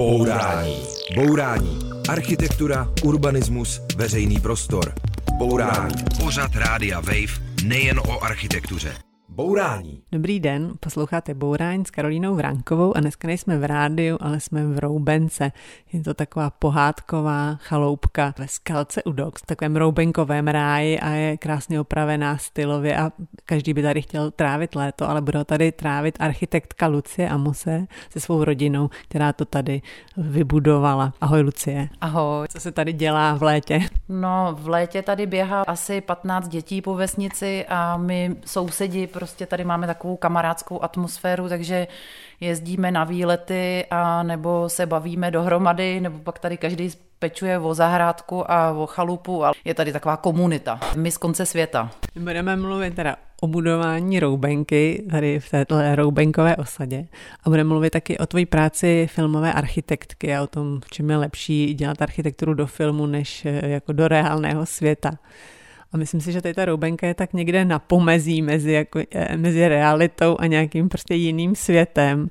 Bourání. Bourání. Architektura, urbanismus, veřejný prostor. Bourání. Pořad Rádia Wave nejen o architektuře. Bourání. Dobrý den, posloucháte Bourání s Karolínou Vránkovou a dneska nejsme v rádiu, ale jsme v Roubence. Je to taková pohádková chaloupka ve skalce u Dox, v takovém roubenkovém ráji a je krásně opravená stylově a každý by tady chtěl trávit léto, ale bude tady trávit architektka Lucie Amose se svou rodinou, která to tady vybudovala. Ahoj Lucie. Ahoj. Co se tady dělá v létě? No, v létě tady běhá asi 15 dětí po vesnici a my sousedi prostě tady máme takovou kamarádskou atmosféru, takže jezdíme na výlety a nebo se bavíme dohromady, nebo pak tady každý pečuje o zahrádku a o chalupu a je tady taková komunita. My z konce světa. Budeme mluvit teda o budování roubenky tady v této roubenkové osadě a budeme mluvit taky o tvojí práci filmové architektky a o tom, v čem je lepší dělat architekturu do filmu, než eh, jako do reálného světa. A myslím si, že tady ta roubenka je tak někde na pomezí mezi, jako, eh, mezi realitou a nějakým prostě jiným světem.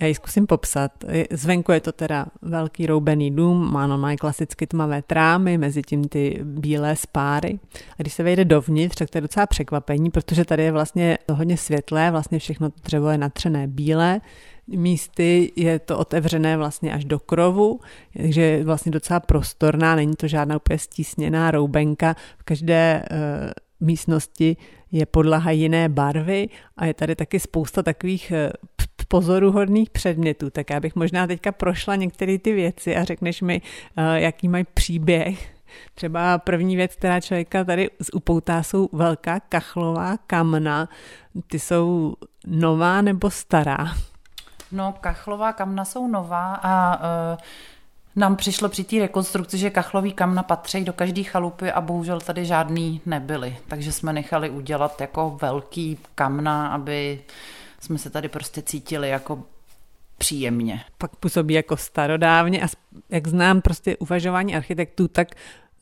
Já ji zkusím popsat. Zvenku je to teda velký roubený dům, má normálně klasicky tmavé trámy, mezi tím ty bílé spáry. A když se vejde dovnitř, tak to je docela překvapení, protože tady je vlastně hodně světlé, vlastně všechno to dřevo je natřené bílé, místy je to otevřené vlastně až do krovu, takže je vlastně docela prostorná, není to žádná úplně stísněná roubenka. V každé uh, místnosti je podlaha jiné barvy a je tady taky spousta takových uh, pozoruhodných předmětů, tak já bych možná teďka prošla některé ty věci a řekneš mi, uh, jaký mají příběh. Třeba první věc, která člověka tady upoutá, jsou velká kachlová kamna. Ty jsou nová nebo stará? No, kachlová kamna jsou nová a uh, nám přišlo při té rekonstrukci, že kachlový kamna patří do každé chalupy a bohužel tady žádný nebyly. Takže jsme nechali udělat jako velký kamna, aby jsme se tady prostě cítili jako příjemně. Pak působí jako starodávně a jak znám prostě uvažování architektů, tak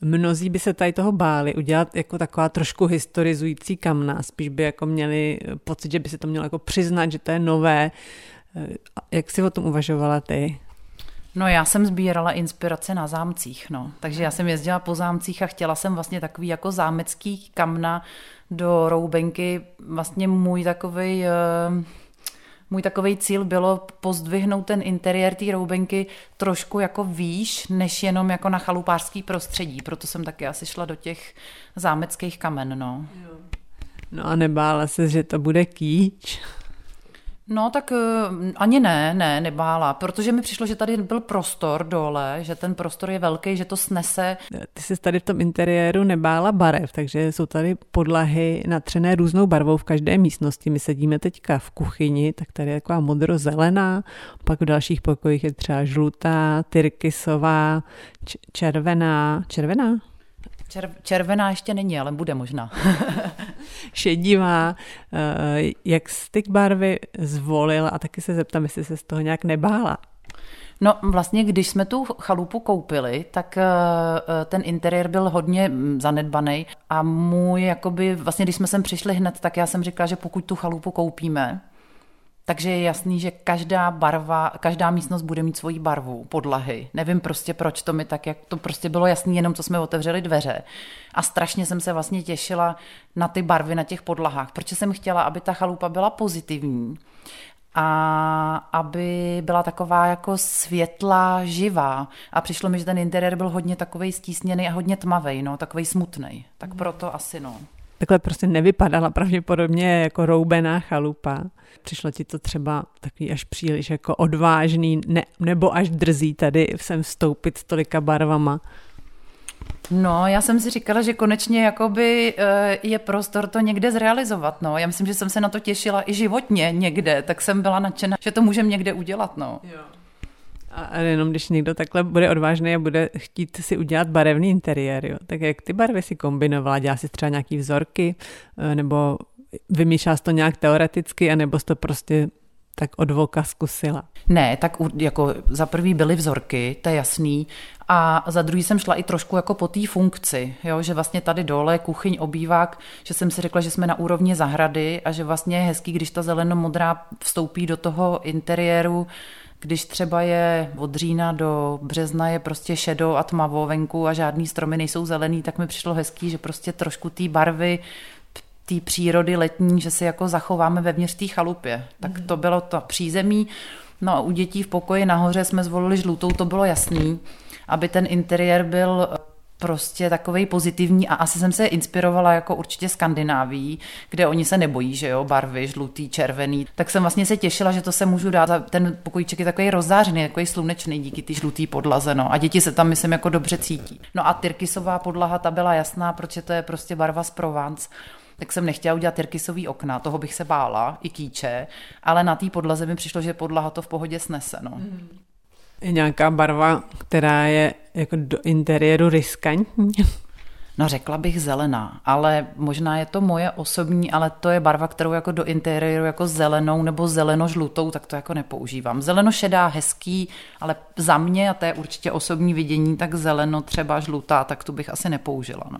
mnozí by se tady toho báli udělat jako taková trošku historizující kamna. Spíš by jako měli pocit, že by se to mělo jako přiznat, že to je nové, jak jsi o tom uvažovala ty? No já jsem sbírala inspirace na zámcích, no. Takže já jsem jezdila po zámcích a chtěla jsem vlastně takový jako zámecký kamna do roubenky. Vlastně můj takový eh, můj takový cíl bylo pozdvihnout ten interiér té roubenky trošku jako výš, než jenom jako na chalupářský prostředí. Proto jsem taky asi šla do těch zámeckých kamen, no. No a nebála se, že to bude kýč? No tak eh, ani ne, ne, nebála, protože mi přišlo, že tady byl prostor dole, že ten prostor je velký, že to snese. Ty jsi tady v tom interiéru nebála barev, takže jsou tady podlahy natřené různou barvou v každé místnosti. My sedíme teďka v kuchyni, tak tady je taková modrozelená, pak v dalších pokojích je třeba žlutá, tyrkysová, červená, červená? Čer, červená ještě není, ale bude možná. Šedivá. Eh, jak jsi ty barvy zvolil a taky se zeptám, jestli se z toho nějak nebála. No vlastně, když jsme tu chalupu koupili, tak eh, eh, ten interiér byl hodně mm, zanedbaný a můj, jakoby, vlastně když jsme sem přišli hned, tak já jsem říkala, že pokud tu chalupu koupíme, takže je jasný, že každá barva, každá místnost bude mít svoji barvu, podlahy. Nevím prostě, proč to mi tak, jak to prostě bylo jasný, jenom co jsme otevřeli dveře. A strašně jsem se vlastně těšila na ty barvy na těch podlahách, protože jsem chtěla, aby ta chalupa byla pozitivní a aby byla taková jako světlá, živá. A přišlo mi, že ten interiér byl hodně takový stísněný a hodně tmavý, no, takový smutný. Tak proto asi no takhle prostě nevypadala pravděpodobně jako roubená chalupa. Přišlo ti to třeba takový až příliš jako odvážný, ne, nebo až drzí tady sem vstoupit s tolika barvama. No, já jsem si říkala, že konečně jakoby eh, je prostor to někde zrealizovat, no. Já myslím, že jsem se na to těšila i životně někde, tak jsem byla nadšena, že to můžeme někde udělat, no. Jo. A jenom když někdo takhle bude odvážný a bude chtít si udělat barevný interiér, jo, tak jak ty barvy si kombinovala? Dělá si třeba nějaký vzorky eh, nebo vymýšlela to nějak teoreticky, anebo jsi to prostě tak od voka zkusila? Ne, tak jako za prvý byly vzorky, to je jasný, a za druhý jsem šla i trošku jako po té funkci, jo, že vlastně tady dole kuchyň, obývák, že jsem si řekla, že jsme na úrovni zahrady a že vlastně je hezký, když ta zeleno-modrá vstoupí do toho interiéru, když třeba je od října do března je prostě šedo a tmavo venku a žádný stromy nejsou zelený, tak mi přišlo hezký, že prostě trošku té barvy té přírody letní, že si jako zachováme vevnitř té chalupě. Tak to bylo to přízemí. No a u dětí v pokoji nahoře jsme zvolili žlutou, to bylo jasný, aby ten interiér byl prostě takový pozitivní a asi jsem se inspirovala jako určitě Skandináví, kde oni se nebojí, že jo, barvy, žlutý, červený, tak jsem vlastně se těšila, že to se můžu dát, ten pokojíček je takový rozzářený, takový slunečný díky ty žlutý podlaze, no. a děti se tam, myslím, jako dobře cítí. No a tyrkysová podlaha, ta byla jasná, protože to je prostě barva z Provence, tak jsem nechtěla udělat tyrkysový okna, toho bych se bála, i kýče, ale na té podlaze mi přišlo, že podlaha to v pohodě snese, no. Mm. Je nějaká barva, která je jako do interiéru riskantní? No řekla bych zelená, ale možná je to moje osobní, ale to je barva, kterou jako do interiéru jako zelenou nebo zeleno-žlutou, tak to jako nepoužívám. Zeleno-šedá hezký, ale za mě, a to je určitě osobní vidění, tak zeleno třeba žlutá, tak tu bych asi nepoužila. No.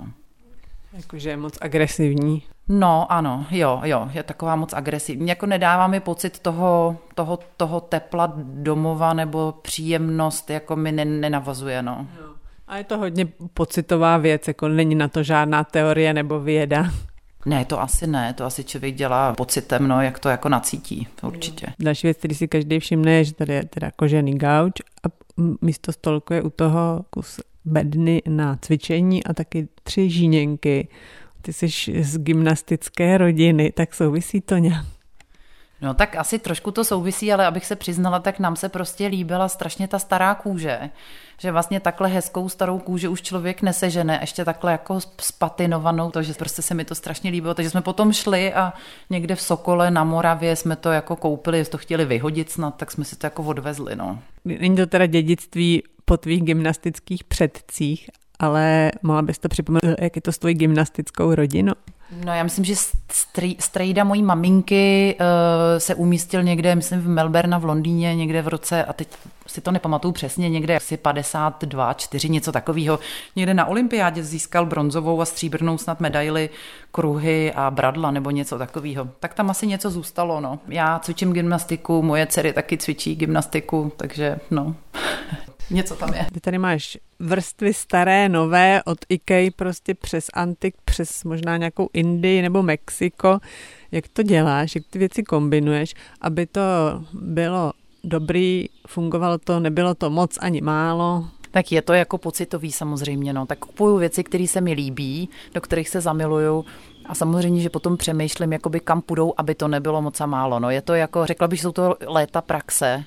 Jakože je moc agresivní. No, ano, jo, jo, je taková moc agresivní. Jako nedává mi pocit toho, toho, toho tepla domova nebo příjemnost, jako mi nenavazuje, no. Jo. A je to hodně pocitová věc, jako není na to žádná teorie nebo věda. Ne, to asi ne, to asi člověk dělá pocitem, no, jak to jako nacítí, určitě. Další věc, který si každý všimne, je, že tady je teda kožený gauč a místo stolku je u toho kus bedny na cvičení a taky tři žíněnky. Ty jsi z gymnastické rodiny, tak souvisí to nějak? No tak asi trošku to souvisí, ale abych se přiznala, tak nám se prostě líbila strašně ta stará kůže, že vlastně takhle hezkou starou kůži už člověk nesežene, ještě takhle jako spatinovanou, takže prostě se mi to strašně líbilo, takže jsme potom šli a někde v Sokole na Moravě jsme to jako koupili, to chtěli vyhodit snad, tak jsme si to jako odvezli, no. Není to teda dědictví po tvých gymnastických předcích, ale mohla bys to připomenout, jak je to s tvojí gymnastickou rodinou? No já myslím, že strejda mojí maminky uh, se umístil někde, myslím v Melbourne v Londýně, někde v roce, a teď si to nepamatuju přesně, někde asi 52, 4, něco takového. Někde na olympiádě získal bronzovou a stříbrnou snad medaily, kruhy a bradla nebo něco takového. Tak tam asi něco zůstalo, no. Já cvičím gymnastiku, moje dcery taky cvičí gymnastiku, takže no. Něco tam je. Ty tady máš vrstvy staré, nové, od IKEA prostě přes antik, přes možná nějakou Indii nebo Mexiko. Jak to děláš, jak ty věci kombinuješ, aby to bylo dobrý, fungovalo to, nebylo to moc ani málo? Tak je to jako pocitový samozřejmě, no. Tak kupuju věci, které se mi líbí, do kterých se zamiluju a samozřejmě, že potom přemýšlím, jakoby kam půjdou, aby to nebylo moc a málo. No, je to jako, řekla bych, že jsou to léta praxe.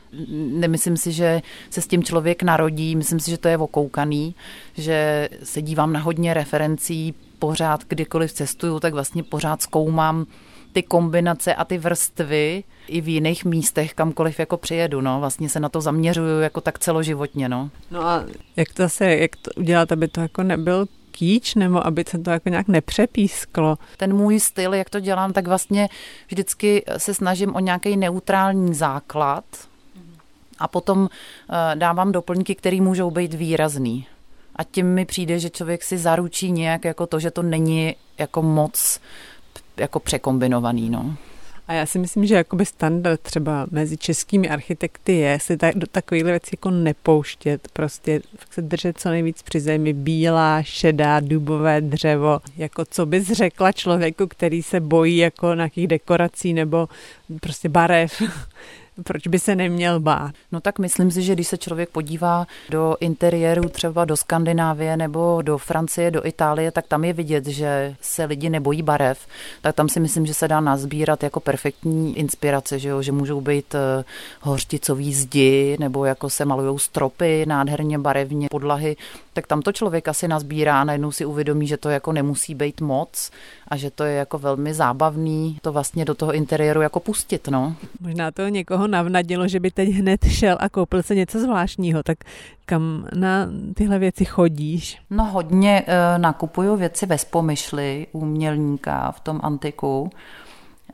Nemyslím si, že se s tím člověk narodí, myslím si, že to je okoukaný, že se dívám na hodně referencí, pořád kdykoliv cestuju, tak vlastně pořád zkoumám ty kombinace a ty vrstvy i v jiných místech, kamkoliv jako přijedu, no. Vlastně se na to zaměřuju jako tak celoživotně, no. No a jak to se, jak to udělat, aby to jako nebyl kýč, nebo aby se to jako nějak nepřepísklo? Ten můj styl, jak to dělám, tak vlastně vždycky se snažím o nějaký neutrální základ a potom eh, dávám doplňky, které můžou být výrazný. A tím mi přijde, že člověk si zaručí nějak jako to, že to není jako moc jako překombinovaný. No. A já si myslím, že jakoby standard třeba mezi českými architekty je si tak, do takovýchhle věcí jako nepouštět, prostě se držet co nejvíc při zemi, bílá, šedá, dubové dřevo, jako co bys řekla člověku, který se bojí jako nějakých dekorací nebo prostě barev, proč by se neměl bát? No tak myslím si, že když se člověk podívá do interiéru třeba do Skandinávie nebo do Francie, do Itálie, tak tam je vidět, že se lidi nebojí barev. Tak tam si myslím, že se dá nazbírat jako perfektní inspirace, že, jo? že můžou být eh, hořticový zdi nebo jako se malují stropy nádherně barevně, podlahy tak tam to člověk asi nazbírá a najednou si uvědomí, že to jako nemusí být moc a že to je jako velmi zábavný to vlastně do toho interiéru jako pustit, no. Možná to někoho navnadilo, že by teď hned šel a koupil se něco zvláštního, tak kam na tyhle věci chodíš? No hodně e, nakupuju věci bez pomyšly úmělníka v tom antiku,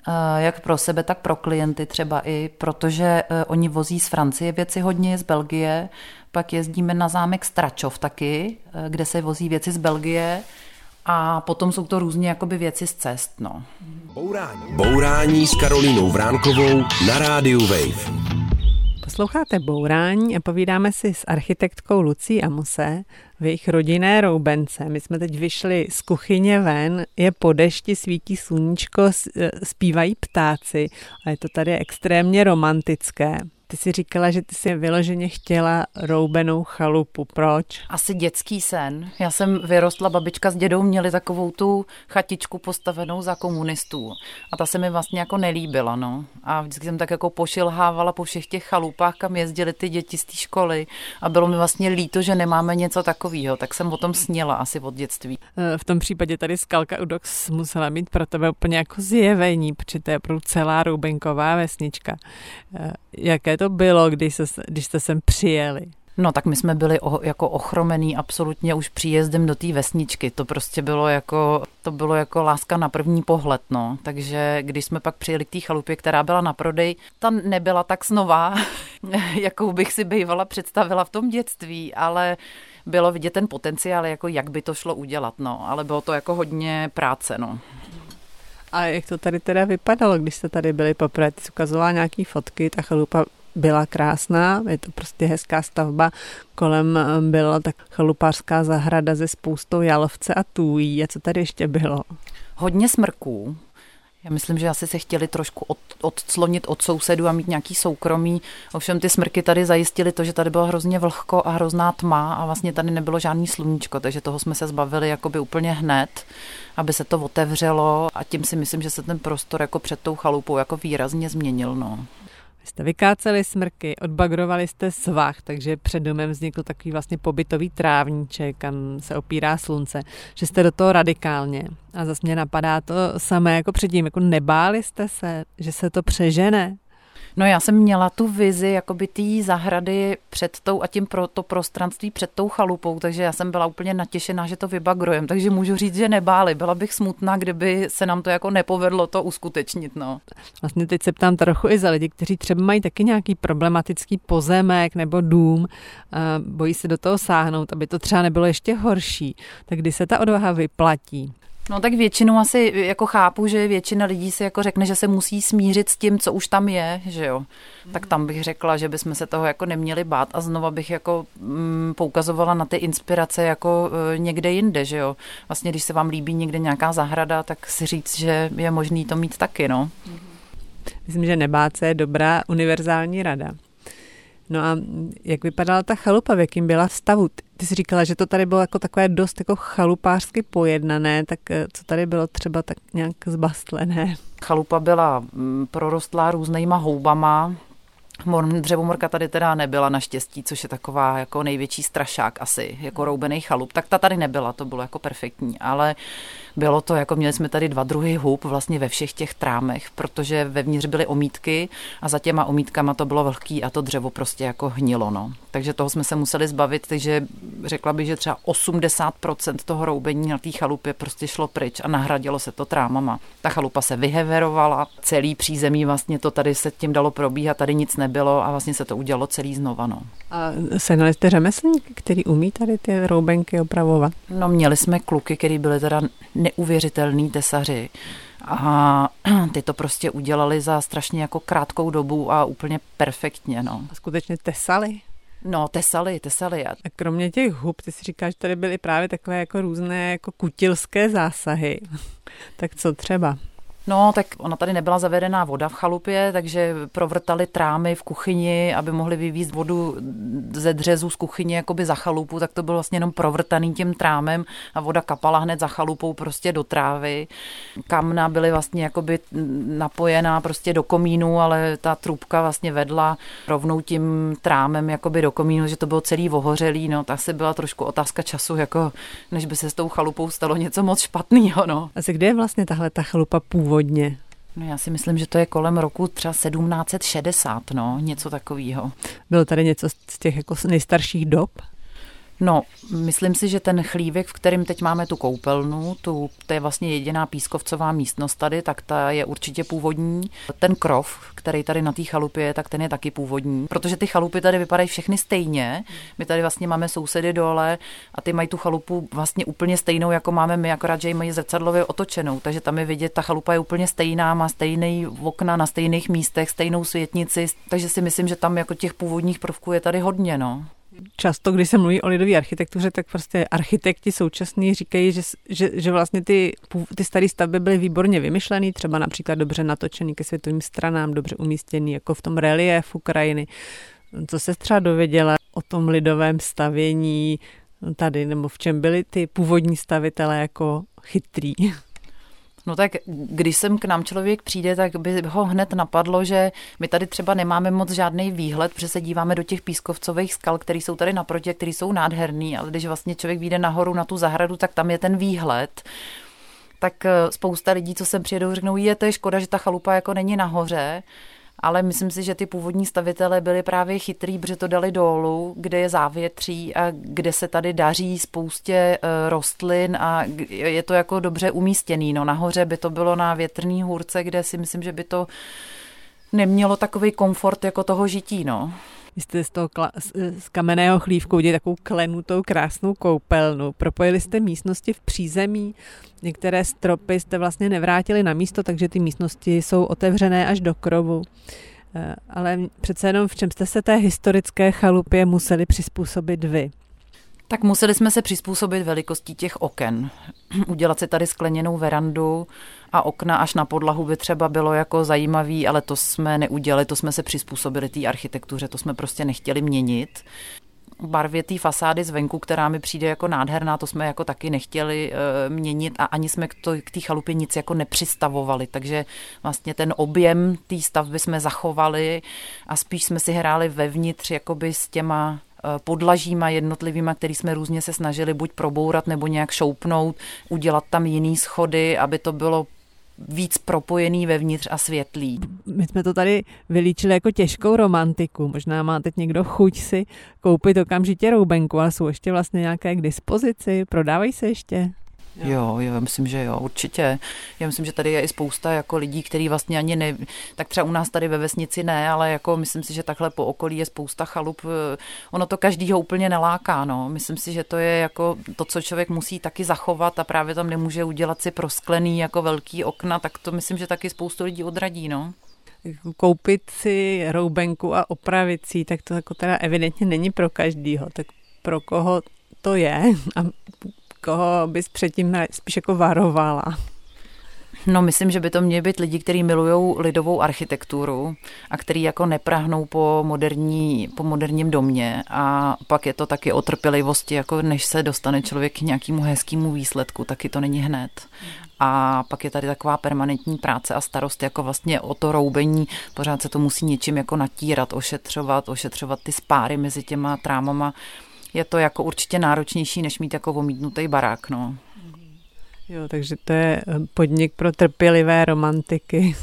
e, jak pro sebe, tak pro klienty třeba i, protože e, oni vozí z Francie věci hodně, z Belgie, pak jezdíme na zámek Stračov taky, eh, kde se vozí věci z Belgie a potom jsou to různě jakoby věci z cest. No. Bourání. Bourání s Karolínou Vránkovou na rádiu Wave. Posloucháte Bourání a povídáme si s architektkou Lucí Amuse v jejich rodinné roubence. My jsme teď vyšli z kuchyně ven, je po dešti, svítí sluníčko, e, zpívají ptáci a je to tady extrémně romantické. Ty jsi říkala, že ty jsi vyloženě chtěla roubenou chalupu. Proč? Asi dětský sen. Já jsem vyrostla, babička s dědou měli takovou tu chatičku postavenou za komunistů. A ta se mi vlastně jako nelíbila, no. A vždycky jsem tak jako pošilhávala po všech těch chalupách, kam jezdili ty děti z té školy. A bylo mi vlastně líto, že nemáme něco takového. Tak jsem o tom sněla asi od dětství. E, v tom případě tady Skalka Udox musela mít pro tebe úplně jako zjevení, protože to je celá roubenková vesnička. Jaké to to bylo, když, se, když jste sem přijeli? No tak my jsme byli o, jako ochromený absolutně už příjezdem do té vesničky. To prostě bylo jako, to bylo jako láska na první pohled, no. Takže když jsme pak přijeli k té chalupě, která byla na prodej, ta nebyla tak snová, jakou bych si bývala představila v tom dětství, ale bylo vidět ten potenciál, jako jak by to šlo udělat, no. Ale bylo to jako hodně práce, no. A jak to tady teda vypadalo, když jste tady byli poprvé? Ty ukazovala nějaký fotky, ta chalupa byla krásná, je to prostě hezká stavba, kolem eh, byla tak chalupářská zahrada ze spoustou jalovce a tůjí. A co tady ještě bylo? Hodně smrků, já myslím, že asi se chtěli trošku od, odclonit od sousedu a mít nějaký soukromí. Ovšem ty smrky tady zajistili to, že tady bylo hrozně vlhko a hrozná tma a vlastně tady nebylo žádný sluníčko, takže toho jsme se zbavili jakoby úplně hned, aby se to otevřelo a tím si myslím, že se ten prostor jako před tou chalupou jako výrazně změnil. No. Vy jste vykáceli smrky, odbagrovali jste svah, takže před domem vznikl takový vlastně pobytový trávníček, kam se opírá slunce, že jste do toho radikálně. A zase mě napadá to samé jako předtím, jako nebáli jste se, že se to přežene? No já jsem měla tu vizi jakoby té zahrady před tou a tím pro to prostranství před tou chalupou, takže já jsem byla úplně natěšená, že to vybagrujeme, takže můžu říct, že nebáli. Byla bych smutná, kdyby se nám to jako nepovedlo to uskutečnit. No. Vlastně teď se ptám trochu i za lidi, kteří třeba mají taky nějaký problematický pozemek nebo dům, bojí se do toho sáhnout, aby to třeba nebylo ještě horší. Tak kdy se ta odvaha vyplatí? No tak většinou asi jako chápu, že většina lidí si jako řekne, že se musí smířit s tím, co už tam je, že jo. Tak tam bych řekla, že bychom se toho jako neměli bát a znova bych jako mm, poukazovala na ty inspirace jako e, někde jinde, že jo. Vlastně, když se vám líbí někde nějaká zahrada, tak si říct, že je možný to mít taky, no. Myslím, že nebát se je dobrá univerzální rada. No a jak vypadala ta chalupa, v jakým byla stavu? Ty jsi říkala, že to tady bylo jako takové dost jako chalupářsky pojednané, tak eh, co tady bylo třeba tak nějak zbastlené? Chalupa byla mm, prorostlá různýma houbama, Dřevomorka tady teda nebyla naštěstí, což je taková jako největší strašák asi, jako roubený chalup. Tak ta tady nebyla, to bylo jako perfektní, ale bylo to jako, měli jsme tady dva druhy hub vlastně ve všech těch trámech, protože vevnitř byly omítky a za těma omítkama to bylo vlhký a to dřevo prostě jako hnilo, no. Takže toho jsme se museli zbavit, takže řekla bych, že třeba 80% toho roubení na té chalupě prostě šlo pryč a nahradilo se to trámama. Ta chalupa se vyheverovala, celý přízemí vlastně to tady se tím dalo probíhat, tady nic nebylo a vlastně se to udělalo celý znova, no. A sehnali jste řemeslník, který umí tady ty roubenky opravovat? No měli jsme kluky, který byli teda neuvěřitelný tesaři. A ty to prostě udělali za strašně jako krátkou dobu a úplně perfektně, no. A skutečně tesali? No, tesali, tesali. A kromě těch hub, ty si říkáš, že tady byly právě takové jako různé jako kutilské zásahy. tak co třeba? No, tak ona tady nebyla zavedená voda v chalupě, takže provrtali trámy v kuchyni, aby mohli vyvízt vodu ze dřezu z kuchyně jakoby za chalupu, tak to bylo vlastně jenom provrtaný tím trámem a voda kapala hned za chalupou prostě do trávy. Kamna byly vlastně jakoby napojená prostě do komínu, ale ta trubka vlastně vedla rovnou tím trámem jakoby do komínu, že to bylo celý ohořelý, no, tak se byla trošku otázka času, jako než by se s tou chalupou stalo něco moc špatného, no. Asi kde je vlastně tahle ta chalupa původ? Původně? No já si myslím, že to je kolem roku třeba 1760, no, něco takového. Bylo tady něco z těch jako nejstarších dob? No, myslím si, že ten chlívek, v kterém teď máme tu koupelnu, tu, to je vlastně jediná pískovcová místnost tady, tak ta je určitě původní. Ten krov, který tady na té chalupě je, tak ten je taky původní, protože ty chalupy tady vypadají všechny stejně. My tady vlastně máme sousedy dole a ty mají tu chalupu vlastně úplně stejnou, jako máme my, akorát, že ji mají zrcadlově otočenou. Takže tam je vidět, ta chalupa je úplně stejná, má stejný okna na stejných místech, stejnou světnici, takže si myslím, že tam jako těch původních prvků je tady hodně. No. Často, když se mluví o lidové architektuře, tak prostě architekti současní říkají, že, že, že vlastně ty, ty staré stavby byly výborně vymyšlené, třeba například dobře natočený ke světovým stranám, dobře umístěný jako v tom reliefu krajiny. Co se třeba dověděla o tom lidovém stavění tady, nebo v čem byli ty původní stavitele jako chytrý? No tak když sem k nám člověk přijde, tak by ho hned napadlo, že my tady třeba nemáme moc žádný výhled, protože se díváme do těch pískovcových skal, které jsou tady naproti, které jsou nádherný, ale když vlastně člověk vyjde nahoru na tu zahradu, tak tam je ten výhled. Tak eh, spousta lidí, co sem přijedou, řeknou, je to je škoda, že ta chalupa jako není nahoře, ale myslím si, že ty původní stavitele byli právě chytrý, protože to dali dolů, kde je závětří a kde se tady daří spoustě eh, rostlin a je to jako dobře umístěný. No nahoře by to bylo na větrný hůrce, kde si myslím, že by to nemělo takový komfort jako toho žití, no. Vy jste z toho kla- z kamenného chlívku udělali takovou klenutou krásnou koupelnu. Propojili jste místnosti v přízemí, některé stropy jste vlastně nevrátili na místo, takže ty místnosti jsou otevřené až do krovu. Eh, ale přece jenom v čem jste se té historické chalupě museli přizpůsobit vy? Tak museli jsme se přizpůsobit velikostí těch oken. Udělat si tady skleněnou verandu a okna až na podlahu by třeba bylo jako zajímavý, ale to jsme neudělali, to jsme se přizpůsobili té architektuře, to jsme prostě nechtěli měnit barvě té fasády zvenku, která mi přijde jako nádherná, to jsme jako taky nechtěli e, měnit a ani jsme k, té chalupě nic jako nepřistavovali, takže vlastně ten objem té stavby jsme zachovali a spíš jsme si hráli vevnitř jakoby s těma podlažíma jednotlivýma, který jsme různě se snažili buď probourat nebo nějak šoupnout, udělat tam jiný schody, aby to bylo víc propojený vevnitř a světlý. My jsme to tady vylíčili jako těžkou romantiku. Možná má teď někdo chuť si koupit okamžitě roubenku, ale jsou ještě vlastně nějaké k dispozici. Prodávají se ještě? Jo, jo, myslím, že jo, určitě. Já myslím, že tady je i spousta jako lidí, kteří vlastně ani ne, tak třeba u nás tady ve vesnici ne, ale jako myslím si, že takhle po okolí je spousta chalup. Ono to každýho úplně neláká, no. Myslím si, že to je jako to, co člověk musí taky zachovat a právě tam nemůže udělat si prosklený jako velký okna, tak to myslím, že taky spoustu lidí odradí, no koupit si roubenku a opravit si, tak to jako teda evidentně není pro každýho. Tak pro koho to je a koho bys předtím spíš jako varovala? No, myslím, že by to měly být lidi, kteří milují lidovou architekturu a kteří jako neprahnou po, moderní, po moderním domě a pak je to taky o trpělivosti, jako než se dostane člověk k nějakému hezkému výsledku, taky to není hned. A pak je tady taková permanentní práce a starost jako vlastně o to roubení. Pořád se to musí něčím jako natírat, ošetřovat, ošetřovat ty spáry mezi těma trámama je to jako určitě náročnější, než mít jako omítnutý barák, no. Jo, takže to je eh, podnik pro trpělivé romantiky.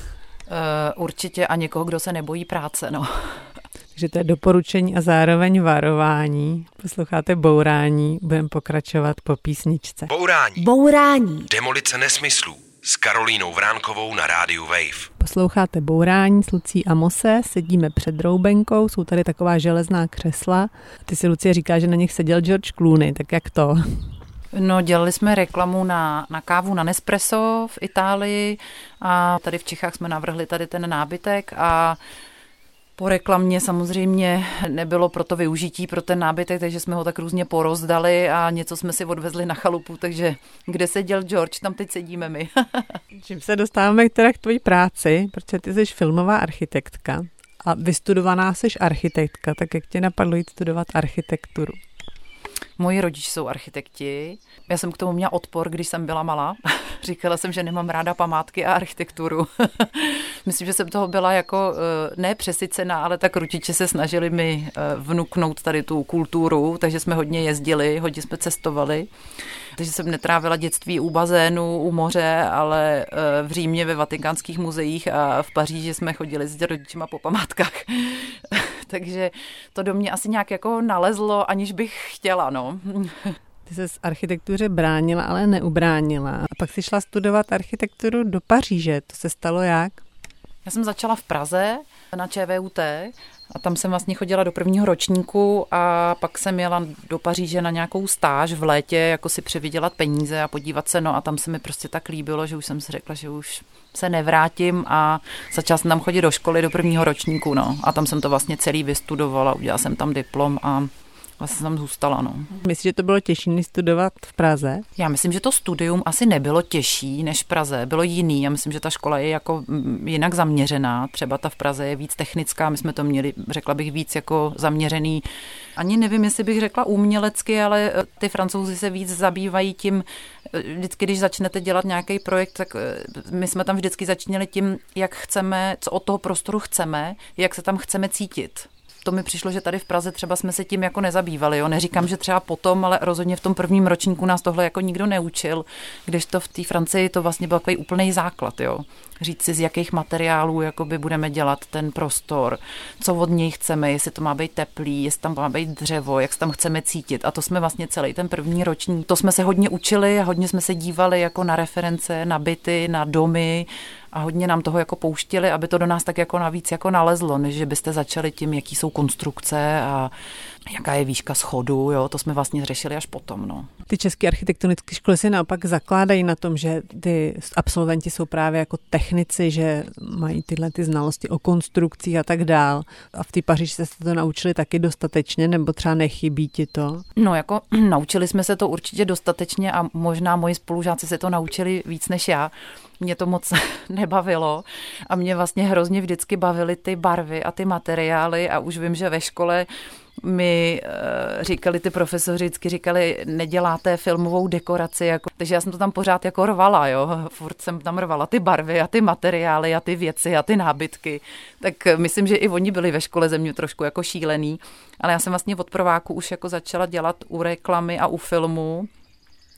Uh, určitě a někoho, kdo se nebojí práce, no. Takže to je doporučení a zároveň varování. Posloucháte Bourání, budeme pokračovat po písničce. Bourání. Bourání. Demolice nesmyslů s Karolínou Vránkovou na rádiu Wave. Posloucháte Bourání s Lucí a Mose, sedíme před roubenkou, jsou tady taková železná křesla. Ty si Lucie říká, že na nich seděl George Clooney, tak jak to? No, dělali jsme reklamu na, na kávu na Nespresso v Itálii a tady v Čechách jsme navrhli tady ten nábytek a po reklamě samozřejmě nebylo pro to využití pro ten nábytek, takže jsme ho tak různě porozdali a něco jsme si odvezli na chalupu, takže kde seděl George, tam teď sedíme my. Čím se dostáváme teda k tvojí práci, protože ty jsi filmová architektka a vystudovaná jsi architektka, tak jak tě napadlo jít studovat architekturu? Moji rodiči jsou architekti. Já jsem k tomu měla odpor, když jsem byla malá. Říkala jsem, že nemám ráda památky a architekturu. Myslím, že jsem toho byla jako eh, ne přesycená, ale tak rodiče se snažili mi eh, vnuknout tady tu kulturu, takže jsme hodně jezdili, hodně jsme cestovali. Takže jsem netrávila dětství u bazénu, u moře, ale eh, v Římě ve vatikánských muzeích a v Paříži jsme chodili s rodičima po památkách. takže to do mě asi nějak jako nalezlo, aniž bych chtěla, no. Ty se z architektuře bránila, ale neubránila. A pak si šla studovat architekturu do Paříže. To se stalo jak? Já jsem začala v Praze na ČVUT a tam jsem vlastně chodila do prvního ročníku a pak jsem jela do Paříže na nějakou stáž v létě, jako si přivydělat peníze a podívat se, no a tam se mi prostě tak líbilo, že už jsem si řekla, že už se nevrátím a začala jsem tam chodit do školy do prvního ročníku, no. A tam jsem to vlastně celý vystudovala, udělala jsem tam diplom a vlastně tam zůstala. No. Myslíš, že to bylo těžší než studovat v Praze? Já myslím, že to studium asi nebylo těžší než v Praze, bylo jiný. Já myslím, že ta škola je jako mm, jinak zaměřená. Třeba ta v Praze je víc technická, my jsme to měli, řekla bych, víc jako zaměřený. Ani nevím, jestli bych řekla umělecky, ale eh, ty francouzi se víc zabývají tím, eh, vždycky, když začnete dělat nějaký projekt, tak eh, my jsme tam vždycky začínali tím, jak chceme, co od toho prostoru chceme, jak se tam chceme cítit to mi přišlo, že tady v Praze třeba jsme se tím jako nezabývali. Jo. Neříkám, že třeba potom, ale rozhodně v tom prvním ročníku nás tohle jako nikdo neučil, když to v té Francii to vlastně byl takový úplný základ. Jo. Říct si, z jakých materiálů jakoby budeme dělat ten prostor, co od něj chceme, jestli to má být teplý, jestli tam má být dřevo, jak se tam chceme cítit. A to jsme vlastně celý ten první ročník. To jsme se hodně učili hodně jsme se dívali jako na reference, na byty, na domy, a hodně nám toho jako pouštili, aby to do nás tak jako navíc jako nalezlo, než že byste začali tím, jaký jsou konstrukce a jaká je výška schodu, jo, to jsme vlastně řešili až potom, no. Ty české architektonické školy se naopak zakládají na tom, že ty absolventi jsou právě jako technici, že mají tyhle ty znalosti o konstrukcích a tak dál. A v té Paříži se to naučili taky dostatečně, nebo třeba nechybí ti to? No, jako naučili jsme se to určitě dostatečně a možná moji spolužáci se to naučili víc než já mě to moc nebavilo a mě vlastně hrozně vždycky bavily ty barvy a ty materiály a už vím, že ve škole mi uh, říkali ty profesoři, vždycky říkali, neděláte filmovou dekoraci, jako, takže já jsem to tam pořád jako rvala, jo, furt jsem tam rvala ty barvy a ty materiály a ty věci a ty nábytky, tak myslím, že i oni byli ve škole ze mě trošku jako šílený, ale já jsem vlastně od prváku už jako začala dělat u reklamy a u filmu,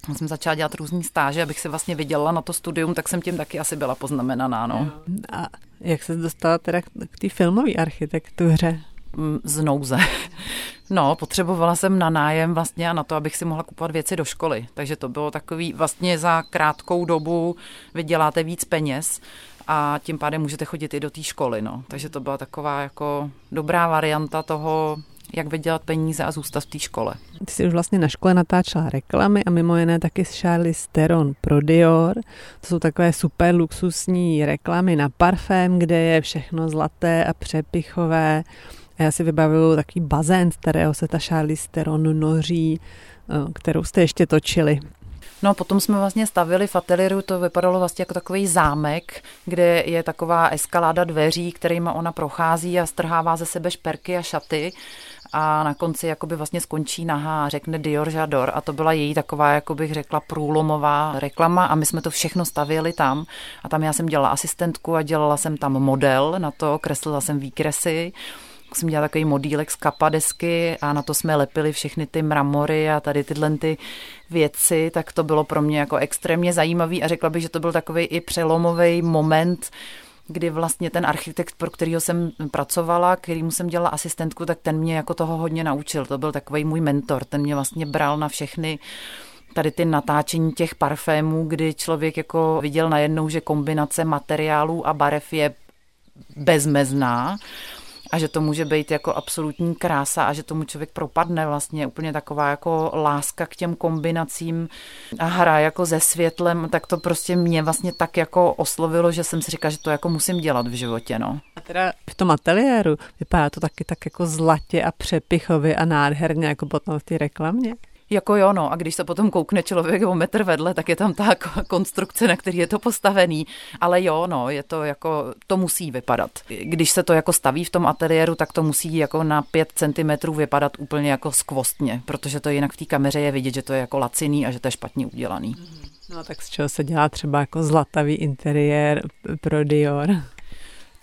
já jsem začala dělat různý stáže, abych se vlastně vydělala na to studium, tak jsem tím taky asi byla poznamenaná. No. A jak se dostala teda k té filmové architektuře? Z nouze. No, potřebovala jsem na nájem vlastně a na to, abych si mohla kupovat věci do školy. Takže to bylo takový, vlastně za krátkou dobu vyděláte víc peněz a tím pádem můžete chodit i do té školy. No. Takže to byla taková jako dobrá varianta toho jak vydělat peníze a zůstat v té škole. Ty jsi už vlastně na škole natáčela reklamy a mimo jiné taky s Charlie Theron pro Dior. To jsou takové super luxusní reklamy na parfém, kde je všechno zlaté a přepichové. A já si vybavuju takový bazén, z kterého se ta Charlie Theron noří, eh, kterou jste ještě točili. No a potom jsme vlastně stavili v ateliéru, to vypadalo vlastně jako takový zámek, kde je taková eskaláda dveří, kterými ona prochází a strhává ze sebe šperky a šaty. A na konci jakoby vlastně skončí nahá a řekne Dior Jador. A to byla její taková, jako bych řekla, průlomová reklama. A my jsme to všechno stavěli tam. A tam já jsem dělala asistentku a dělala jsem tam model na to, kreslila jsem výkresy jsem dělala takový modílek z kapadesky a na to jsme lepili všechny ty mramory a tady tyhle ty věci, tak to bylo pro mě jako extrémně zajímavý a řekla bych, že to byl takový i přelomový moment, kdy vlastně ten architekt, pro kterého jsem pracovala, kterýmu jsem dělala asistentku, tak ten mě jako toho hodně naučil. To byl takový můj mentor, ten mě vlastně bral na všechny tady ty natáčení těch parfémů, kdy člověk jako viděl najednou, že kombinace materiálů a barev je bezmezná a že to může být jako absolutní krása a že tomu člověk propadne vlastně úplně taková jako láska k těm kombinacím a hra jako se světlem, tak to prostě mě vlastně tak jako oslovilo, že jsem si říkala, že to jako musím dělat v životě, no. A teda v tom ateliéru vypadá to taky tak jako zlatě a přepichově a nádherně jako potom v té reklamě? Jako jo, no, a když se potom koukne člověk o metr vedle, tak je tam ta konstrukce, na který je to postavený. Ale jo, no, je to jako, to musí vypadat. Když se to jako staví v tom ateliéru, tak to musí jako na 5 cm vypadat úplně jako skvostně, protože to jinak v té kameře je vidět, že to je jako laciný a že to je špatně udělaný. No tak z čeho se dělá třeba jako zlatavý interiér pro Dior?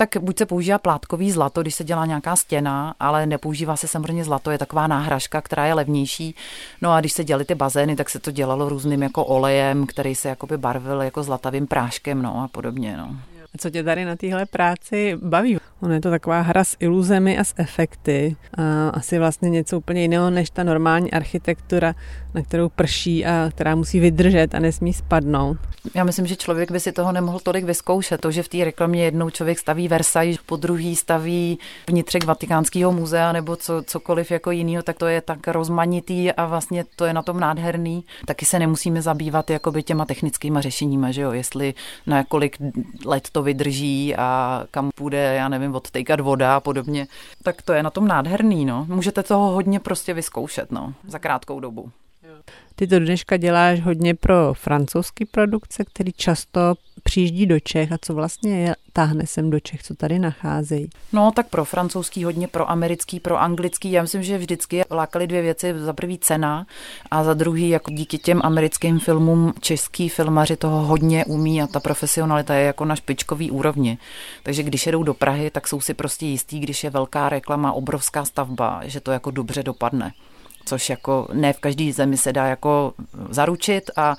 Tak buď se používá plátkový zlato, když se dělá nějaká stěna, ale nepoužívá se samozřejmě zlato, je taková náhražka, která je levnější. No a když se dělaly ty bazény, tak se to dělalo různým jako olejem, který se jakoby barvil jako zlatavým práškem, no a podobně, no. A co tě tady na téhle práci baví? Ono je to taková hra s iluzemi a s efekty. A asi vlastně něco úplně jiného než ta normální architektura, na kterou prší a která musí vydržet a nesmí spadnout. Já myslím, že člověk by si toho nemohl tolik vyzkoušet. To, že v té reklamě jednou člověk staví Versailles, po druhý staví vnitřek Vatikánského muzea nebo co, cokoliv jako jiného, tak to je tak rozmanitý a vlastně to je na tom nádherný. Taky se nemusíme zabývat jakoby těma technickými řešeními, že jo, jestli na kolik let to vydrží a kam půjde, já nevím, odtejkat voda a podobně. Tak to je na tom nádherný, no. Můžete toho hodně prostě vyzkoušet, no, za krátkou dobu. Ty to dneška děláš hodně pro francouzský produkce, který často přijíždí do Čech a co vlastně je, táhne sem do Čech, co tady nacházejí? No tak pro francouzský, hodně pro americký, pro anglický. Já myslím, že vždycky lákali dvě věci. Za prvý cena a za druhý, jako díky těm americkým filmům, český filmaři toho hodně umí a ta profesionalita je jako na špičkový úrovni. Takže když jedou do Prahy, tak jsou si prostě jistí, když je velká reklama, obrovská stavba, že to jako dobře dopadne což jako ne v každé zemi se dá jako zaručit a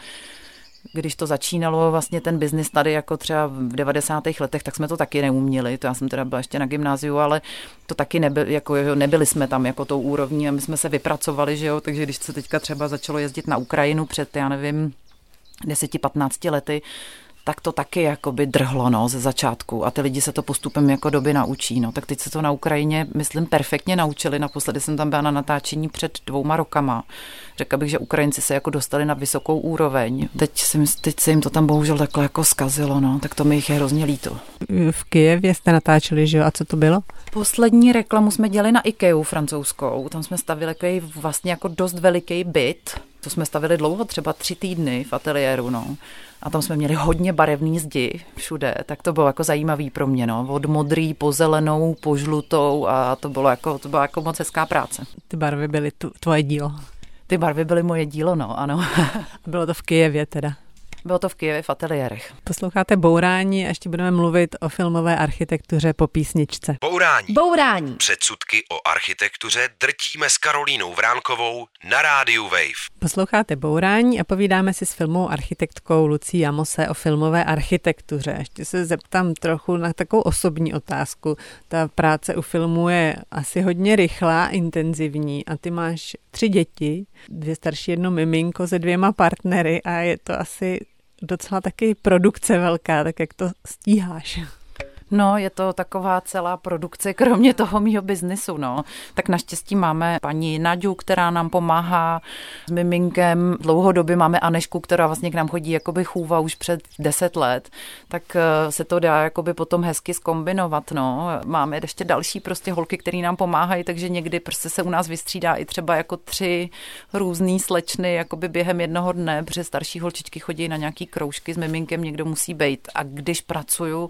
když to začínalo vlastně ten biznis tady jako třeba v 90. letech, tak jsme to taky neuměli. To já jsem teda byla ještě na gymnáziu, ale to taky nebyl, jako, jo, nebyli jsme tam jako tou úrovní a my jsme se vypracovali, že jo, takže když se teďka třeba začalo jezdit na Ukrajinu před, já nevím, 10-15 lety, tak to taky jakoby drhlo no, ze začátku a ty lidi se to postupem jako doby naučí. No. Tak teď se to na Ukrajině, myslím, perfektně naučili. Naposledy jsem tam byla na natáčení před dvouma rokama. Řekla bych, že Ukrajinci se jako dostali na vysokou úroveň. Teď se, teď se jim to tam bohužel takhle jako skazilo, no. tak to mi jich je hrozně líto. V Kijevě jste natáčeli, že jo? A co to bylo? Poslední reklamu jsme dělali na IKEA francouzskou. Tam jsme stavili vlastně jako dost veliký byt. To jsme stavili dlouho, třeba tři týdny v ateliéru. No a tam jsme měli hodně barevný zdi všude, tak to bylo jako zajímavý pro mě, no. Od modrý po zelenou, po žlutou a to bylo jako, to byla jako moc hezká práce. Ty barvy byly tvoje dílo. Ty barvy byly moje dílo, no, ano. bylo to v Kijevě teda. Bylo to v Kijevě v ateliérech. Posloucháte Bourání a ještě budeme mluvit o filmové architektuře po písničce. Bourání. Bourání. Předsudky o architektuře drtíme s Karolínou Vránkovou na rádiu Wave. Posloucháte Bourání a povídáme si s filmovou architektkou Lucí Amose o filmové architektuře. Ještě se zeptám trochu na takovou osobní otázku. Ta práce u filmu je asi hodně rychlá, intenzivní a ty máš tři děti, dvě starší, jedno miminko se dvěma partnery a je to asi docela taky produkce velká, tak jak to stíháš? No, je to taková celá produkce, kromě toho mýho biznisu, no. Tak naštěstí máme paní Naďu, která nám pomáhá s miminkem. Dlouhodobě máme Anešku, která vlastně k nám chodí jakoby chůva už před deset let, tak eh, se to dá jakoby potom hezky skombinovat, no. Máme ještě další prostě holky, které nám pomáhají, takže někdy prostě se u nás vystřídá i třeba jako tři různé slečny jakoby během jednoho dne, protože starší holčičky chodí na nějaký kroužky s miminkem, někdo musí být. A když pracuju,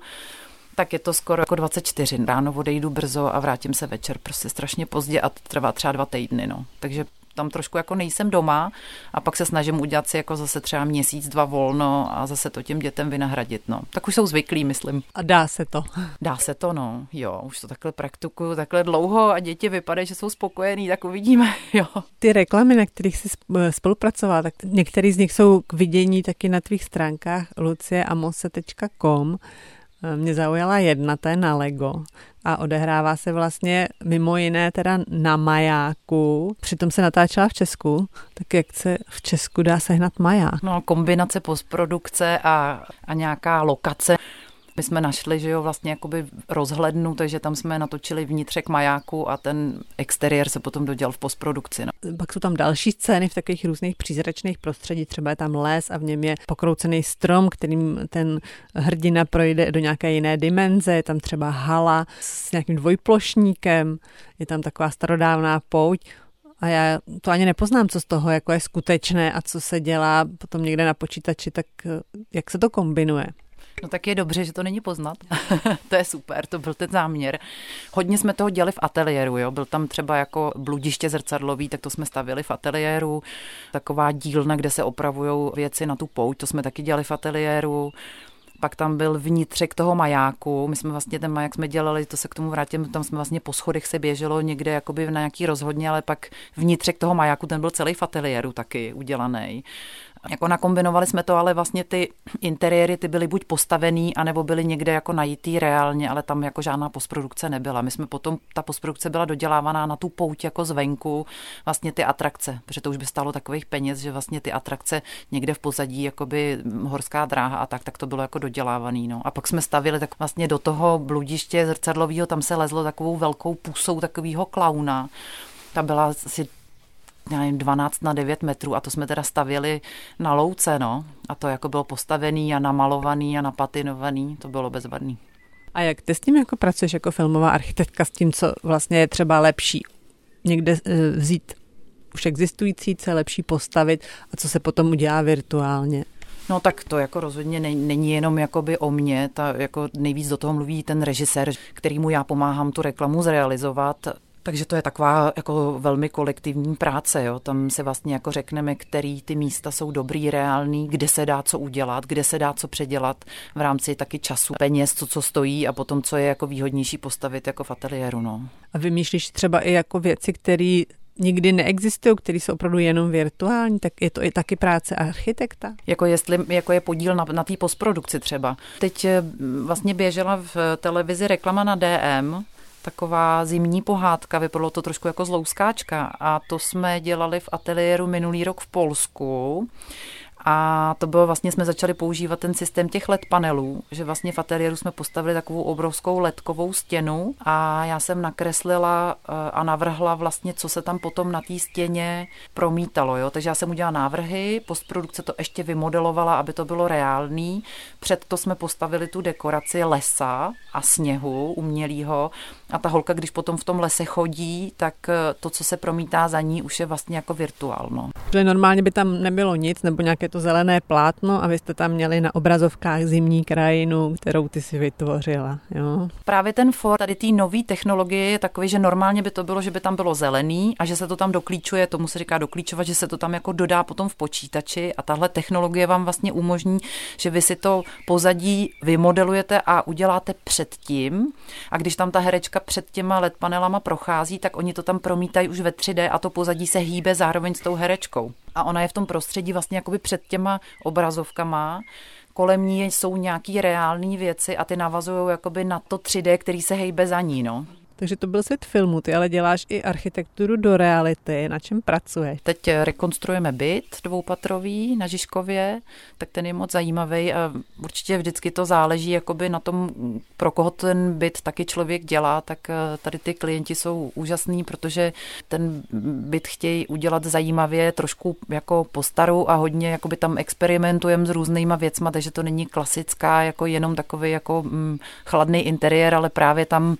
tak je to skoro jako 24. Ráno odejdu brzo a vrátím se večer prostě strašně pozdě a trvá třeba dva týdny. No. Takže tam trošku jako nejsem doma a pak se snažím udělat si jako zase třeba měsíc, dva volno a zase to těm dětem vynahradit, no. Tak už jsou zvyklí, myslím. A dá se to. Dá se to, no. Jo, už to takhle praktikuju takhle dlouho a děti vypadají, že jsou spokojení, tak uvidíme, jo. Ty reklamy, na kterých jsi spolupracovala, tak některé z nich jsou k vidění taky na tvých stránkách lucieamose.com mě zaujala jedna, to je na Lego a odehrává se vlastně mimo jiné teda na majáku. Přitom se natáčela v Česku, tak jak se v Česku dá sehnat maják? No, kombinace postprodukce a, a nějaká lokace. My jsme našli, že jo, vlastně jakoby rozhlednu, takže tam jsme natočili vnitřek majáku a ten exteriér se potom dodělal v postprodukci. No. Pak jsou tam další scény v takových různých přízračných prostředí, třeba je tam les a v něm je pokroucený strom, kterým ten hrdina projde do nějaké jiné dimenze, je tam třeba hala s nějakým dvojplošníkem, je tam taková starodávná pouť, a já to ani nepoznám, co z toho jako je skutečné a co se dělá potom někde na počítači, tak jak se to kombinuje? No tak je dobře, že to není poznat. to je super, to byl ten záměr. Hodně jsme toho dělali v ateliéru, jo. Byl tam třeba jako bludiště zrcadlový, tak to jsme stavili v ateliéru. Taková dílna, kde se opravují věci na tu pouť, to jsme taky dělali v ateliéru pak tam byl vnitřek toho majáku. My jsme vlastně ten maják jsme dělali, to se k tomu vrátím, tam jsme vlastně po schodech se běželo někde jakoby na nějaký rozhodně, ale pak vnitřek toho majáku, ten byl celý v ateliéru taky udělaný. Jako nakombinovali jsme to, ale vlastně ty interiéry ty byly buď postavený, anebo byly někde jako najítý reálně, ale tam jako žádná postprodukce nebyla. My jsme potom, ta postprodukce byla dodělávaná na tu pouť jako zvenku, vlastně ty atrakce, protože to už by stálo takových peněz, že vlastně ty atrakce někde v pozadí, jakoby horská dráha a tak, tak to bylo jako dodělávaný. No. A pak jsme stavili tak vlastně do toho bludiště zrcadlového, tam se lezlo takovou velkou pusou takového klauna. Ta byla asi já nevím, 12 na 9 metrů a to jsme teda stavěli na louce, no. A to jako bylo postavený a namalovaný a napatinovaný, to bylo bezvadný. A jak ty s tím jako pracuješ jako filmová architektka s tím, co vlastně je třeba lepší někde eh, vzít už existující, co je lepší postavit a co se potom udělá virtuálně? No tak to jako rozhodně není jenom jakoby o mně, ta jako nejvíc do toho mluví ten režisér, kterýmu já pomáhám tu reklamu zrealizovat. Takže to je taková jako velmi kolektivní práce. Jo. Tam se vlastně jako řekneme, který ty místa jsou dobrý, reální, kde se dá co udělat, kde se dá co předělat v rámci taky času, peněz, co, co stojí a potom, co je jako výhodnější postavit jako v ateliéru. No. A vymýšlíš třeba i jako věci, které nikdy neexistují, které jsou opravdu jenom virtuální, tak je to i taky práce architekta. Jako jestli jako je podíl na, na té postprodukci třeba. Teď eh, vlastně běžela v televizi reklama na DM, taková zimní pohádka, vypadalo to trošku jako zlouskáčka a to jsme dělali v ateliéru minulý rok v Polsku a to bylo vlastně, jsme začali používat ten systém těch LED panelů, že vlastně v ateliéru jsme postavili takovou obrovskou ledkovou stěnu a já jsem nakreslila eh, a navrhla vlastně, co se tam potom na té stěně promítalo. Jo? Takže já jsem udělala návrhy, postprodukce to ještě vymodelovala, aby to bylo reálný. Před to jsme postavili tu dekoraci lesa a sněhu umělýho a ta holka, když potom v tom lese chodí, tak eh, to, co se promítá za ní, už je vlastně jako virtuálno. Normálně by tam nebylo nic nebo nějaké to zelené plátno a vy jste tam měli na obrazovkách zimní krajinu, kterou ty si vytvořila. Jo? Právě ten for tady té nové technologie je takový, že normálně by to bylo, že by tam bylo zelený a že se to tam doklíčuje, tomu se říká doklíčovat, že se to tam jako dodá potom v počítači a tahle technologie vám vlastně umožní, že vy si to pozadí vymodelujete a uděláte předtím a když tam ta herečka před těma LED panelama prochází, tak oni to tam promítají už ve 3D a to pozadí se hýbe zároveň s tou herečkou a ona je v tom prostředí vlastně jakoby před těma obrazovkama, kolem ní jsou nějaký reální věci a ty navazují jakoby na to 3D, který se hejbe za ní, no. Takže to byl svět filmu, ty ale děláš i architekturu do reality. Na čem pracuješ? Teď rekonstruujeme byt dvoupatrový na Žižkově, tak ten je moc zajímavý a určitě vždycky to záleží jakoby na tom, pro koho ten byt taky člověk dělá, tak eh, tady ty klienti jsou úžasní, protože ten byt chtějí udělat zajímavě, trošku jako po staru a hodně jakoby tam experimentujeme s různýma věcma, takže to není klasická, jako jenom takový jako hm, chladný interiér, ale právě tam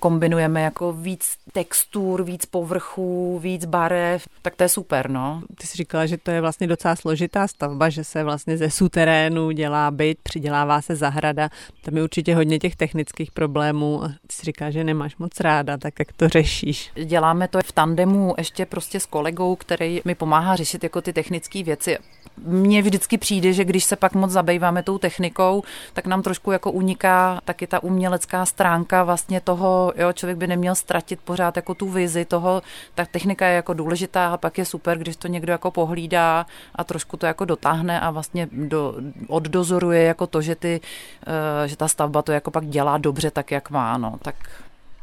kombinujeme jako víc textur, víc povrchů, víc barev, tak to je super, no. Ty jsi říkala, že to je vlastně docela složitá stavba, že se vlastně ze suterénu dělá byt, přidělává se zahrada, tam je určitě hodně těch technických problémů. Ty jsi říkala, že nemáš moc ráda, tak jak to řešíš? Děláme to v tandemu ještě prostě s kolegou, který mi pomáhá řešit jako ty technické věci mně vždycky přijde, že když se pak moc zabýváme tou technikou, tak nám trošku jako uniká taky ta umělecká stránka vlastně toho, jo, člověk by neměl ztratit pořád jako tu vizi toho, ta technika je jako důležitá a pak je super, když to někdo jako pohlídá a trošku to jako dotáhne a vlastně do, oddozoruje jako to, že, ty, eh, že ta stavba to jako pak dělá dobře tak, jak má, no, tak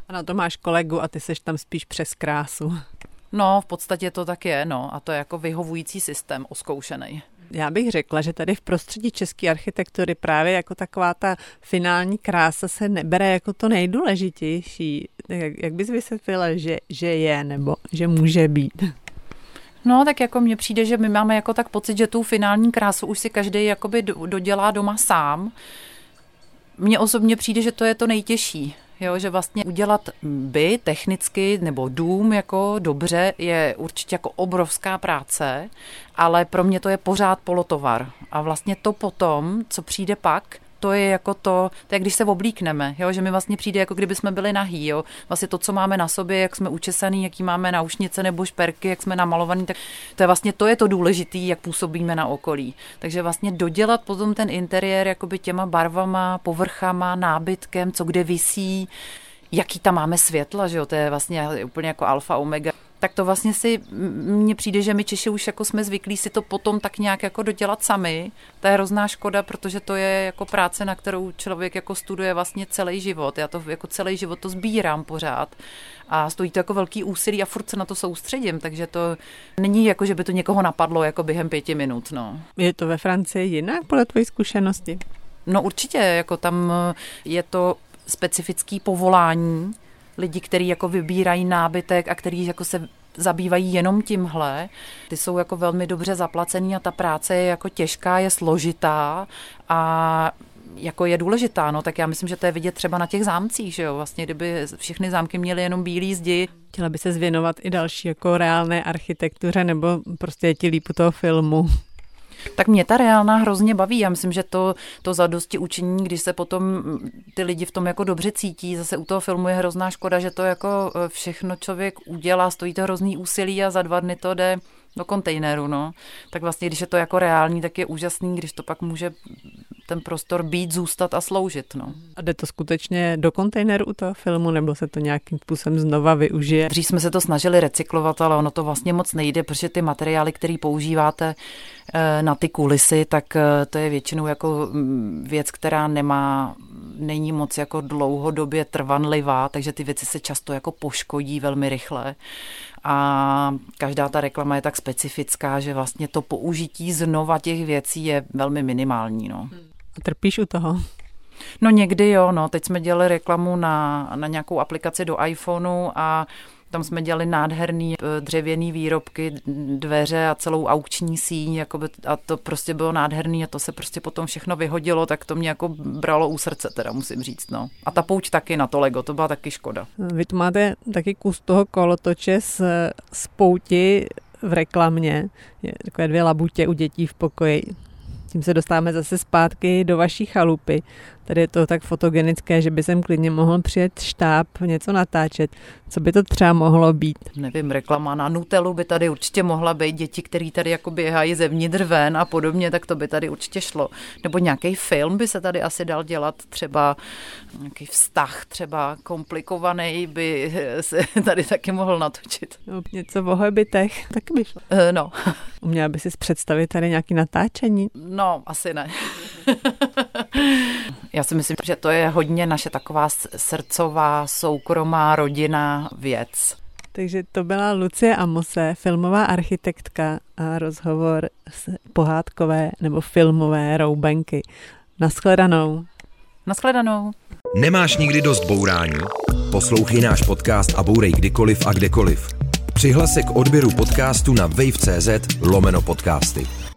ano, to máš kolegu a ty seš tam spíš přes krásu. No, v podstatě to tak je, no. A to je jako vyhovující systém oskoušený. Já bych řekla, že tady v prostředí české architektury právě jako taková ta finální krása se nebere jako to nejdůležitější. Jak, jak bys vysvětlila, že, že je nebo že může být? No, tak jako mně přijde, že my máme jako tak pocit, že tu finální krásu už si každý jakoby dodělá doma sám. Mně osobně přijde, že to je to nejtěžší, jo, že vlastně udělat by technicky nebo dům jako dobře je určitě jako obrovská práce, ale pro mě to je pořád polotovar. A vlastně to potom, co přijde pak, to je jako to, to je když se oblíkneme, jo, že mi vlastně přijde, jako kdyby jsme byli nahý, jo. Vlastně to, co máme na sobě, jak jsme učesaný, jaký máme naušnice nebo šperky, jak jsme namalovaný, tak to je vlastně to je to důležitý, jak působíme na okolí. Takže vlastně dodělat potom ten interiér jakoby těma barvama, povrchama, nábytkem, co kde visí, jaký tam máme světla, že jo, to je vlastně úplně jako alfa omega tak to vlastně si, mně přijde, že my Češi už jako jsme zvyklí si to potom tak nějak jako dodělat sami. To je hrozná škoda, protože to je jako práce, na kterou člověk jako studuje vlastně celý život. Já to jako celý život to sbírám pořád a stojí to jako velký úsilí a furt se na to soustředím, takže to není jako, že by to někoho napadlo jako během pěti minut. No. Je to ve Francii jinak podle tvojí zkušenosti? No určitě, jako tam je to specifický povolání, lidi, kteří jako vybírají nábytek a kteří jako se zabývají jenom tímhle. Ty jsou jako velmi dobře zaplacený a ta práce je jako těžká, je složitá a jako je důležitá, no, tak já myslím, že to je vidět třeba na těch zámcích, že jo, vlastně kdyby všechny zámky měly jenom bílý zdi. Chtěla by se zvěnovat i další jako reálné architektuře, nebo prostě je ti líp toho filmu? Tak mě ta reálná hrozně baví. Já myslím, že to, to zadosti učení, když se potom ty lidi v tom jako dobře cítí, zase u toho filmu je hrozná škoda, že to jako eh, všechno člověk udělá, stojí to hrozný úsilí a za dva dny to jde do kontejneru, no. Tak vlastně, když je to jako reální, tak je úžasný, když to pak může ten prostor být, zůstat a sloužit, no. A jde to skutečně do kontejneru u toho filmu, nebo se to nějakým způsobem znova využije? Dřív jsme se to snažili recyklovat, ale ono to vlastně moc nejde, protože ty materiály, které používáte eh, na ty kulisy, tak eh, to je většinou jako mm, věc, která nemá, není moc jako dlouhodobě trvanlivá, takže ty věci se často jako poškodí velmi rychle a každá ta reklama je tak specifická, že vlastně to použití znova těch věcí je velmi minimální. No. Trpíš u toho? No někdy jo, no. Teď jsme dělali reklamu na, na nějakou aplikaci do iPhoneu a tam jsme dělali nádherný eh, dřevěný výrobky, dveře a celou aukční síň, jakoby, a to prostě bylo nádherný a to se prostě potom všechno vyhodilo, tak to mě jako bralo u srdce, teda musím říct. No. A ta pouť taky na to Lego, to byla taky škoda. Vy tu máte taky kus toho kolotoče z, z pouti v reklamě, je takové dvě labutě u dětí v pokoji. Tím se dostáváme zase zpátky do vaší chalupy. Tady je to tak fotogenické, že by sem klidně mohl přijet štáb, něco natáčet. Co by to třeba mohlo být? Nevím, reklama na Nutelu by tady určitě mohla být. Děti, který tady jako běhají zevnitř ven a podobně, tak to by tady určitě šlo. Nebo nějaký film by se tady asi dal dělat, třeba nějaký vztah třeba komplikovaný by se tady taky mohl natočit. No, něco o hobitech, taky by šlo. Uh, no. Uměla by si představit tady nějaký natáčení? No, asi ne. Já si myslím, že to je hodně naše taková srdcová, soukromá, rodinná věc. Takže to byla Lucie Amose, filmová architektka a rozhovor z pohádkové nebo filmové roubenky. Naschledanou. Naschledanou. Nemáš nikdy dost bourání? Poslouchej náš podcast a bourej kdykoliv a kdekoliv. Přihlas se k odběru podcastu na wave.cz lomeno podcasty.